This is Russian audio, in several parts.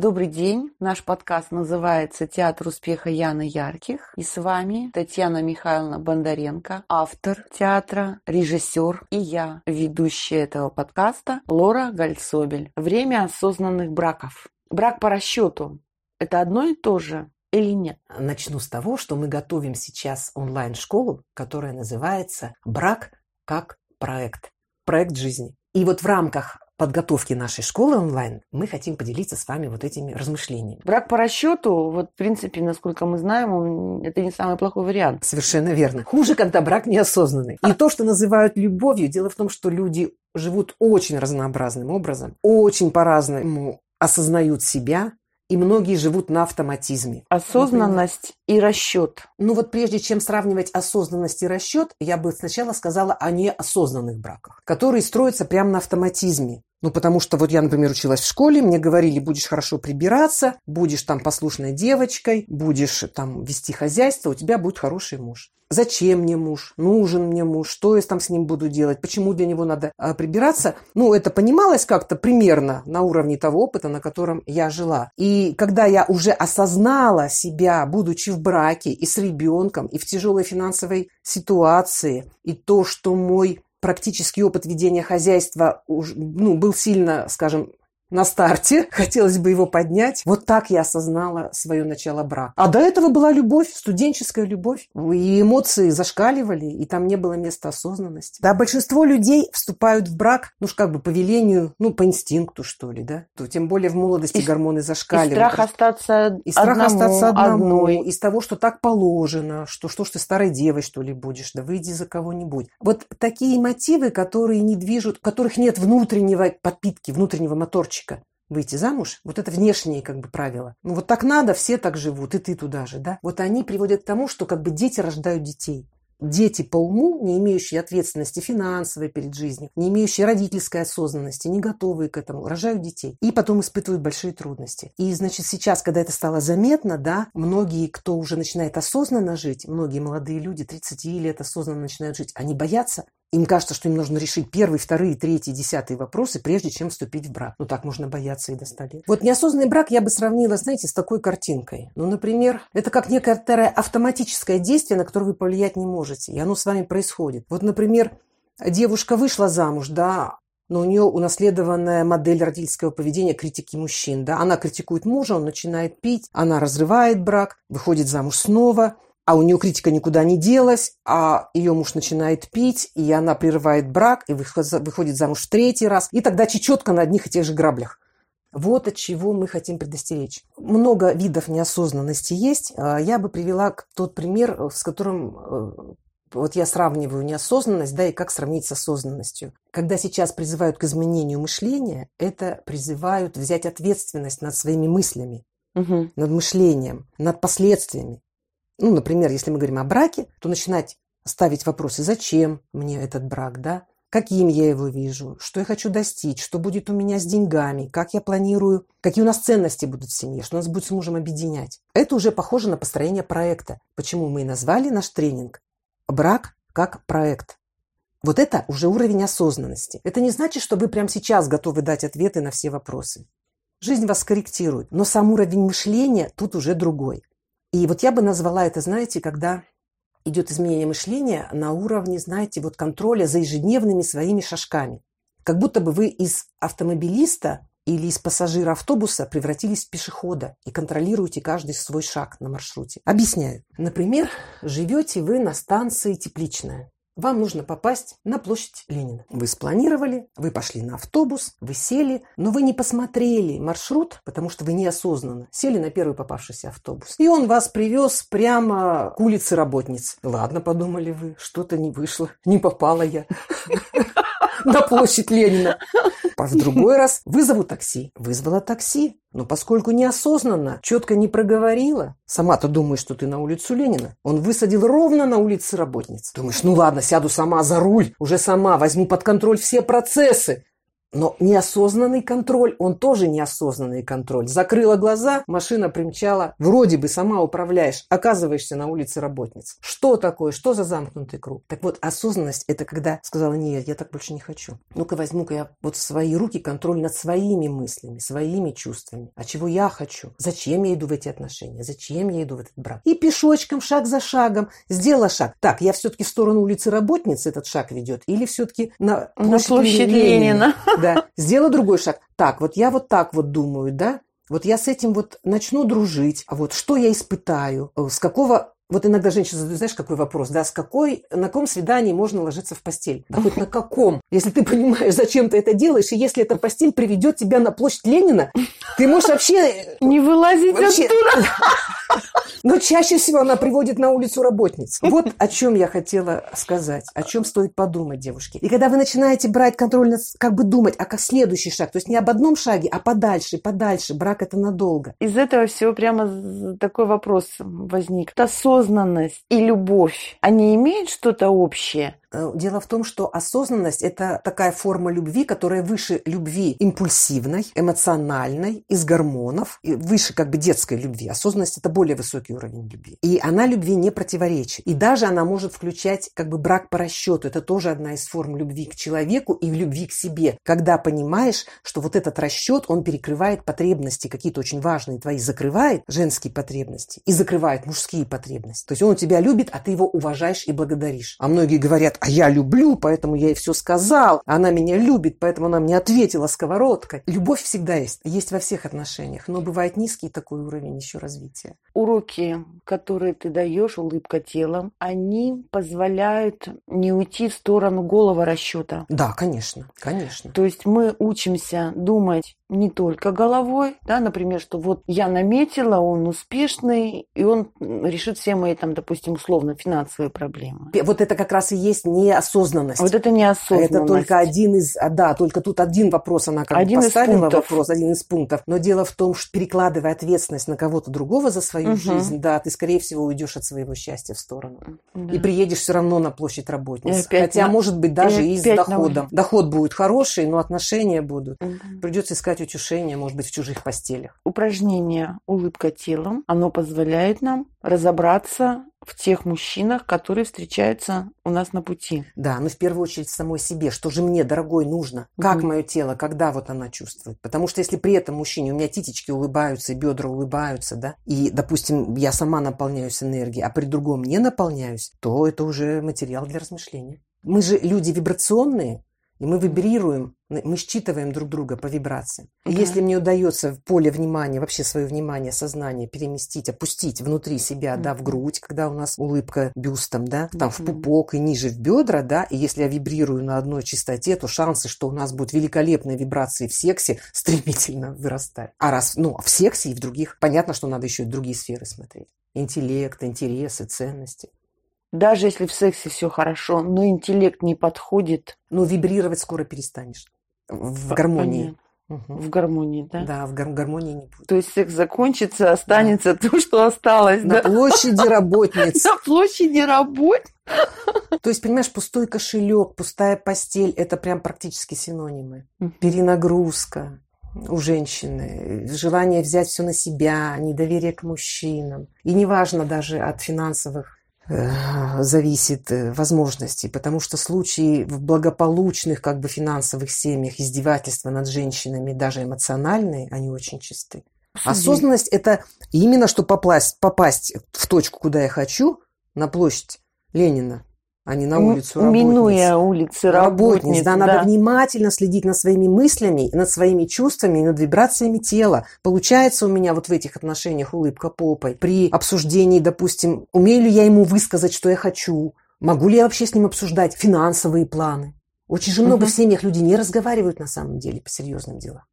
Добрый день. Наш подкаст называется «Театр успеха Яны Ярких». И с вами Татьяна Михайловна Бондаренко, автор театра, режиссер и я, ведущая этого подкаста Лора Гальцобель. Время осознанных браков. Брак по расчету – это одно и то же или нет? Начну с того, что мы готовим сейчас онлайн-школу, которая называется «Брак как проект». Проект жизни. И вот в рамках подготовки нашей школы онлайн мы хотим поделиться с вами вот этими размышлениями. Брак по расчету, вот в принципе, насколько мы знаем, он, это не самый плохой вариант. Совершенно верно. Хуже, когда брак неосознанный. И то, что называют любовью, дело в том, что люди живут очень разнообразным образом, очень по-разному осознают себя, и многие живут на автоматизме. Осознанность и расчет. Ну вот прежде чем сравнивать осознанность и расчет, я бы сначала сказала о неосознанных браках, которые строятся прямо на автоматизме. Ну, потому что вот я, например, училась в школе, мне говорили, будешь хорошо прибираться, будешь там послушной девочкой, будешь там вести хозяйство, у тебя будет хороший муж. Зачем мне муж? Нужен мне муж? Что я там с ним буду делать? Почему для него надо а, прибираться? Ну, это понималось как-то примерно на уровне того опыта, на котором я жила. И когда я уже осознала себя, будучи в браке и с ребенком, и в тяжелой финансовой ситуации, и то, что мой практический опыт ведения хозяйства ну, был сильно, скажем, на старте, хотелось бы его поднять. Вот так я осознала свое начало брака. А до этого была любовь, студенческая любовь. И эмоции зашкаливали, и там не было места осознанности. Да, большинство людей вступают в брак, ну, как бы по велению, ну, по инстинкту, что ли, да. То, тем более в молодости и, гормоны зашкаливают. И страх остаться И страх одному, остаться одному. одной. Из того, что так положено, что что ж ты старой девой, что ли, будешь, да выйди за кого-нибудь. Вот такие мотивы, которые не движут, которых нет внутреннего подпитки, внутреннего моторчика мальчика выйти замуж, вот это внешние как бы правила. Ну вот так надо, все так живут, и ты туда же, да. Вот они приводят к тому, что как бы дети рождают детей. Дети по уму, не имеющие ответственности финансовой перед жизнью, не имеющие родительской осознанности, не готовые к этому, рожают детей. И потом испытывают большие трудности. И, значит, сейчас, когда это стало заметно, да, многие, кто уже начинает осознанно жить, многие молодые люди 30 лет осознанно начинают жить, они боятся им кажется, что им нужно решить первый, вторые, третий, десятые вопросы, прежде чем вступить в брак. Ну, так можно бояться и до 100 лет. Вот неосознанный брак я бы сравнила, знаете, с такой картинкой. Ну, например, это как некоторое автоматическое действие, на которое вы повлиять не можете. И оно с вами происходит. Вот, например, девушка вышла замуж, да, но у нее унаследованная модель родительского поведения критики мужчин. Да? Она критикует мужа, он начинает пить, она разрывает брак, выходит замуж снова – а у нее критика никуда не делась, а ее муж начинает пить, и она прерывает брак, и выходит замуж в третий раз, и тогда чечетка на одних и тех же граблях. Вот от чего мы хотим предостеречь. Много видов неосознанности есть. А, я бы привела тот пример, с которым э, вот я сравниваю неосознанность, да, и как сравнить с осознанностью. Когда сейчас призывают к изменению мышления, это призывают взять ответственность над своими мыслями, угу. над мышлением, над последствиями. Ну, например, если мы говорим о браке, то начинать ставить вопросы, зачем мне этот брак, да? Каким я его вижу, что я хочу достичь, что будет у меня с деньгами, как я планирую, какие у нас ценности будут в семье, что нас будет с мужем объединять. Это уже похоже на построение проекта. Почему мы и назвали наш тренинг «Брак как проект». Вот это уже уровень осознанности. Это не значит, что вы прямо сейчас готовы дать ответы на все вопросы. Жизнь вас корректирует, но сам уровень мышления тут уже другой. И вот я бы назвала это, знаете, когда идет изменение мышления на уровне, знаете, вот контроля за ежедневными своими шажками. Как будто бы вы из автомобилиста или из пассажира автобуса превратились в пешехода и контролируете каждый свой шаг на маршруте. Объясняю. Например, живете вы на станции Тепличная. Вам нужно попасть на площадь Ленина. Вы спланировали, вы пошли на автобус, вы сели, но вы не посмотрели маршрут, потому что вы неосознанно сели на первый попавшийся автобус. И он вас привез прямо к улице работниц. Ладно, подумали вы, что-то не вышло, не попала я на площадь Ленина. А в другой раз вызову такси. Вызвала такси. Но поскольку неосознанно, четко не проговорила, сама-то думаешь, что ты на улицу Ленина. Он высадил ровно на улице работниц. Думаешь, ну ладно, сяду сама за руль, уже сама, возьму под контроль все процессы. Но неосознанный контроль, он тоже неосознанный контроль. Закрыла глаза, машина примчала, вроде бы сама управляешь, оказываешься на улице работниц. Что такое? Что за замкнутый круг? Так вот, осознанность – это когда сказала, нет, я так больше не хочу. Ну-ка возьму-ка я вот в свои руки контроль над своими мыслями, своими чувствами. А чего я хочу? Зачем я иду в эти отношения? Зачем я иду в этот брак? И пешочком, шаг за шагом, сделала шаг. Так, я все-таки в сторону улицы работниц этот шаг ведет? Или все-таки на площадь, на площадь Ленина? Ленина? Да. Сделала другой шаг. Так, вот я вот так вот думаю, да? Вот я с этим вот начну дружить. А вот что я испытаю? С какого вот иногда женщина задают, знаешь, какой вопрос, да, с какой, на каком свидании можно ложиться в постель? Да хоть на каком? Если ты понимаешь, зачем ты это делаешь, и если эта постель приведет тебя на площадь Ленина, ты можешь вообще... Не вылазить вообще... оттуда. Но чаще всего она приводит на улицу работниц. Вот о чем я хотела сказать, о чем стоит подумать, девушки. И когда вы начинаете брать контроль, как бы думать, а как следующий шаг, то есть не об одном шаге, а подальше, подальше, брак это надолго. Из этого всего прямо такой вопрос возник. Осознанность осознанность и любовь, они имеют что-то общее? Э, дело в том, что осознанность – это такая форма любви, которая выше любви импульсивной, эмоциональной, из гормонов, выше как бы детской любви. Осознанность – это более высокий уровень любви. И она любви не противоречит. И даже она может включать как бы брак по расчету. Это тоже одна из форм любви к человеку и любви к себе. Когда понимаешь, что вот этот расчет, он перекрывает потребности какие-то очень важные твои, закрывает женские потребности и закрывает мужские потребности. То есть он тебя любит, а ты его уважаешь и благодаришь. А многие говорят, а я люблю, поэтому я ей все сказал. Она меня любит, поэтому она мне ответила сковородкой. Любовь всегда есть, есть во всех отношениях, но бывает низкий такой уровень еще развития. Уроки, которые ты даешь, улыбка телом, они позволяют не уйти в сторону голого расчета. Да, конечно, конечно. То есть мы учимся думать не только головой, да, например, что вот я наметила, он успешный, и он решит все мои, там, допустим, условно финансовые проблемы. Вот это как раз и есть неосознанность. Вот это неосознанность. Это только один из, а, да, только тут один вопрос она как один бы поставила вопрос, один из пунктов. Но дело в том, что перекладывая ответственность на кого-то другого за свою угу. жизнь, да, ты, скорее всего, уйдешь от своего счастья в сторону. Да. И приедешь все равно на площадь работниц. Хотя, на... может быть, даже и, и с доходом. На... Доход будет хороший, но отношения будут. Угу. Придется искать искать утешение, может быть, в чужих постелях. Упражнение «Улыбка телом», оно позволяет нам разобраться в тех мужчинах, которые встречаются у нас на пути. Да, но в первую очередь самой себе. Что же мне, дорогой, нужно? Как mm мое тело, когда вот она чувствует? Потому что если при этом мужчине у меня титечки улыбаются, и бедра улыбаются, да, и, допустим, я сама наполняюсь энергией, а при другом не наполняюсь, то это уже материал для размышления. Мы же люди вибрационные, и мы вибрируем, мы считываем друг друга по вибрациям. И если мне удается в поле внимания, вообще свое внимание, сознание переместить, опустить внутри себя, mm-hmm. да, в грудь, когда у нас улыбка бюстом, да, там mm-hmm. в пупок и ниже в бедра, да, и если я вибрирую на одной частоте, то шансы, что у нас будут великолепные вибрации в сексе, стремительно вырастают. А раз, ну, в сексе и в других, понятно, что надо еще и другие сферы смотреть. Интеллект, интересы, ценности. Даже если в сексе все хорошо, но интеллект не подходит. Ну, вибрировать скоро перестанешь. В гармонии. Угу. В гармонии, да? Да, в гар- гармонии не будет. То есть секс закончится, останется да. то, что осталось. На да? площади работниц. На площади работ. То есть, понимаешь, пустой кошелек, пустая постель – это прям практически синонимы. Перенагрузка у женщины, желание взять все на себя, недоверие к мужчинам. И неважно даже от финансовых зависит э, возможностей, потому что случаи в благополучных как бы финансовых семьях издевательства над женщинами, даже эмоциональные, они очень чисты. Осознанность – это именно что попасть, попасть в точку, куда я хочу, на площадь Ленина, а не на улицу работниц. Минуя улицы работниц. работниц да, да, надо внимательно следить над своими мыслями, над своими чувствами, над вибрациями тела. Получается у меня вот в этих отношениях улыбка попой. При обсуждении, допустим, умею ли я ему высказать, что я хочу? Могу ли я вообще с ним обсуждать финансовые планы? Очень же много угу. в семьях людей не разговаривают на самом деле по серьезным делам.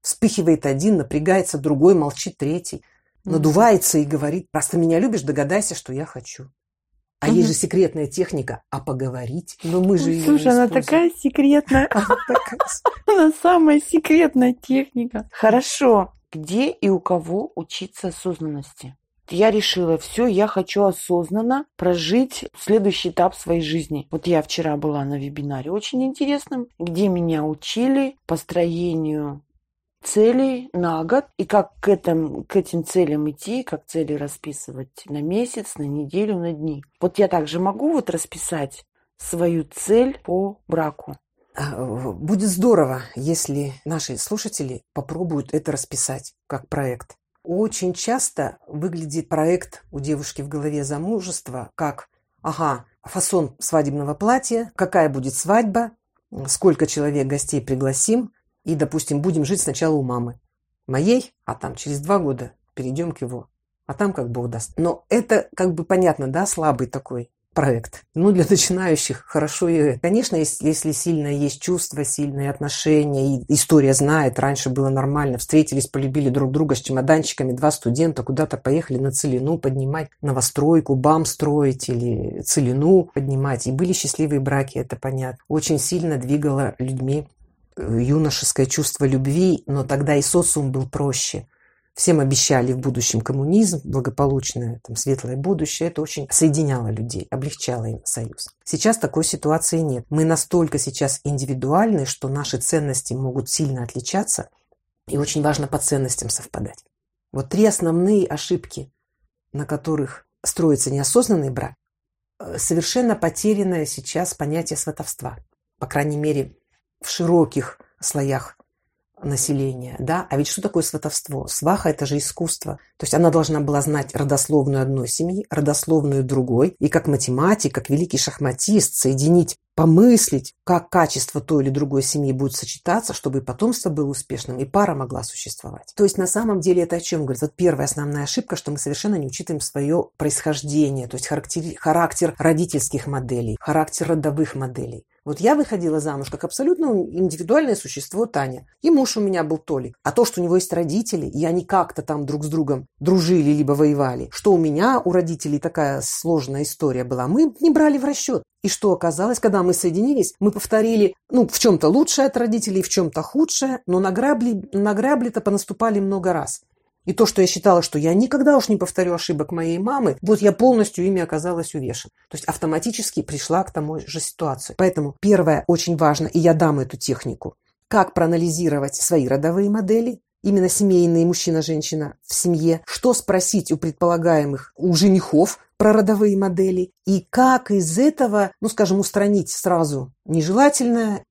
Вспыхивает один, напрягается другой, молчит третий. Надувается и говорит, просто меня любишь, догадайся, что я хочу. А угу. есть же секретная техника, а поговорить? Но мы же Слушай, она такая секретная. Она самая секретная техника. Хорошо. Где и у кого учиться осознанности? я решила, все, я хочу осознанно прожить следующий этап своей жизни. Вот я вчера была на вебинаре очень интересном, где меня учили построению целей на год и как к, этим, к этим целям идти, как цели расписывать на месяц, на неделю, на дни. Вот я также могу вот расписать свою цель по браку. А, будет здорово, если наши слушатели попробуют это расписать как проект. Очень часто выглядит проект у девушки в голове замужества как ага, фасон свадебного платья, какая будет свадьба, сколько человек гостей пригласим, и, допустим, будем жить сначала у мамы моей, а там через два года перейдем к его. А там как Бог даст. Но это как бы понятно, да, слабый такой проект. Ну, для начинающих хорошо и. Конечно, если, если сильно есть чувства, сильные отношения, и история знает, раньше было нормально, встретились, полюбили друг друга с чемоданчиками, два студента куда-то поехали на Целину поднимать новостройку, БАМ строить или Целину поднимать. И были счастливые браки, это понятно. Очень сильно двигало людьми юношеское чувство любви, но тогда и социум был проще. Всем обещали в будущем коммунизм, благополучное, там, светлое будущее. Это очень соединяло людей, облегчало им союз. Сейчас такой ситуации нет. Мы настолько сейчас индивидуальны, что наши ценности могут сильно отличаться, и очень важно по ценностям совпадать. Вот три основные ошибки, на которых строится неосознанный брак, э, совершенно потерянное сейчас понятие сватовства. По крайней мере, в широких слоях населения, да, а ведь что такое сватовство? Сваха – это же искусство. То есть она должна была знать родословную одной семьи, родословную другой, и как математик, как великий шахматист соединить, помыслить, как качество той или другой семьи будет сочетаться, чтобы и потомство было успешным, и пара могла существовать. То есть на самом деле это о чем говорит? Вот первая основная ошибка, что мы совершенно не учитываем свое происхождение, то есть характер, характер родительских моделей, характер родовых моделей. Вот я выходила замуж как абсолютно индивидуальное существо Таня. И муж у меня был Толик. А то, что у него есть родители, и они как-то там друг с другом дружили либо воевали, что у меня, у родителей такая сложная история была, мы не брали в расчет. И что оказалось, когда мы соединились, мы повторили, ну, в чем-то лучшее от родителей, в чем-то худшее, но на грабли, на грабли-то понаступали много раз. И то, что я считала, что я никогда уж не повторю ошибок моей мамы, вот я полностью ими оказалась увешан. То есть автоматически пришла к тому же ситуации. Поэтому первое очень важно, и я дам эту технику, как проанализировать свои родовые модели, именно семейные мужчина-женщина в семье, что спросить у предполагаемых, у женихов про родовые модели, и как из этого, ну, скажем, устранить сразу нежелательное,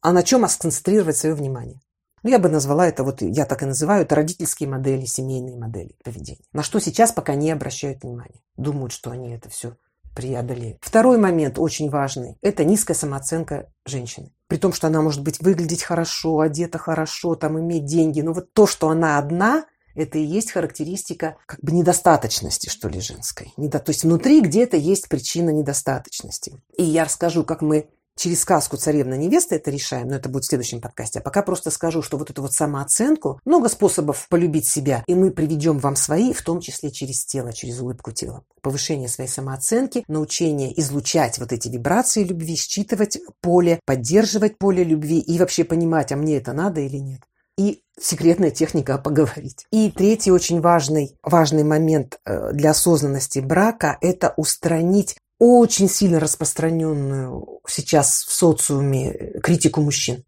а на чем сконцентрировать свое внимание. Ну, я бы назвала это, вот я так и называю, это родительские модели, семейные модели поведения. На что сейчас пока не обращают внимания. Думают, что они это все преодолеют. Второй момент очень важный – это низкая самооценка женщины. При том, что она может быть выглядеть хорошо, одета хорошо, там иметь деньги. Но вот то, что она одна, это и есть характеристика как бы недостаточности, что ли, женской. То есть внутри где-то есть причина недостаточности. И я расскажу, как мы через сказку «Царевна невеста» это решаем, но это будет в следующем подкасте. А пока просто скажу, что вот эту вот самооценку, много способов полюбить себя, и мы приведем вам свои, в том числе через тело, через улыбку тела. Повышение своей самооценки, научение излучать вот эти вибрации любви, считывать поле, поддерживать поле любви и вообще понимать, а мне это надо или нет и секретная техника поговорить. И третий очень важный, важный момент э, для осознанности брака – это устранить очень сильно распространенную сейчас в социуме критику мужчин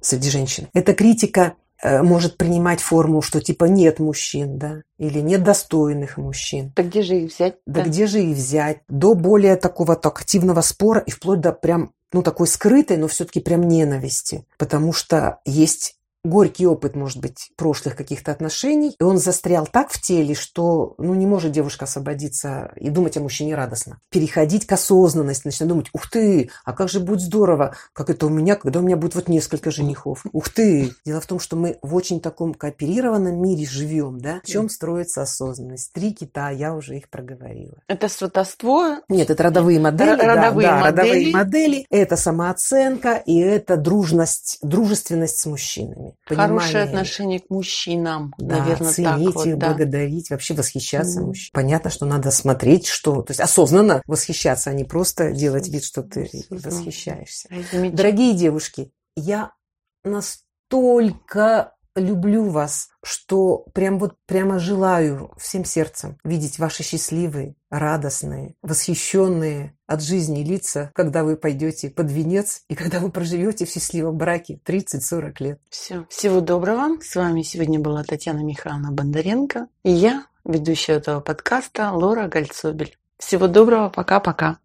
среди женщин. Эта критика э, может принимать форму, что типа нет мужчин, да, или нет достойных мужчин. Да где же их взять? Да, да где же их взять? До более такого -то активного спора и вплоть до прям ну, такой скрытой, но все-таки прям ненависти. Потому что есть горький опыт, может быть, прошлых каких-то отношений, и он застрял так в теле, что ну, не может девушка освободиться и думать о мужчине радостно. Переходить к осознанности, начинать думать, ух ты, а как же будет здорово, как это у меня, когда у меня будет вот несколько женихов. Ух ты! Дело в том, что мы в очень таком кооперированном мире живем, да? В чем строится осознанность? Три кита, я уже их проговорила. Это сватовство? Нет, это родовые модели. Родовые, да, модели. Да, родовые модели. Это самооценка и это дружность, дружественность с мужчинами понимание. Хорошее отношение к мужчинам, да, наверное, ценить так вот, их, да. благодарить, вообще восхищаться mm. мужчинами. Понятно, что надо смотреть, что... То есть осознанно восхищаться, а не просто делать вид, что ты восхищаешься. Дорогие девушки, я настолько люблю вас, что прям вот прямо желаю всем сердцем видеть ваши счастливые, радостные, восхищенные от жизни лица, когда вы пойдете под венец и когда вы проживете в счастливом браке 30-40 лет. Все. Всего доброго. С вами сегодня была Татьяна Михайловна Бондаренко и я, ведущая этого подкаста Лора Гальцобель. Всего доброго. Пока-пока.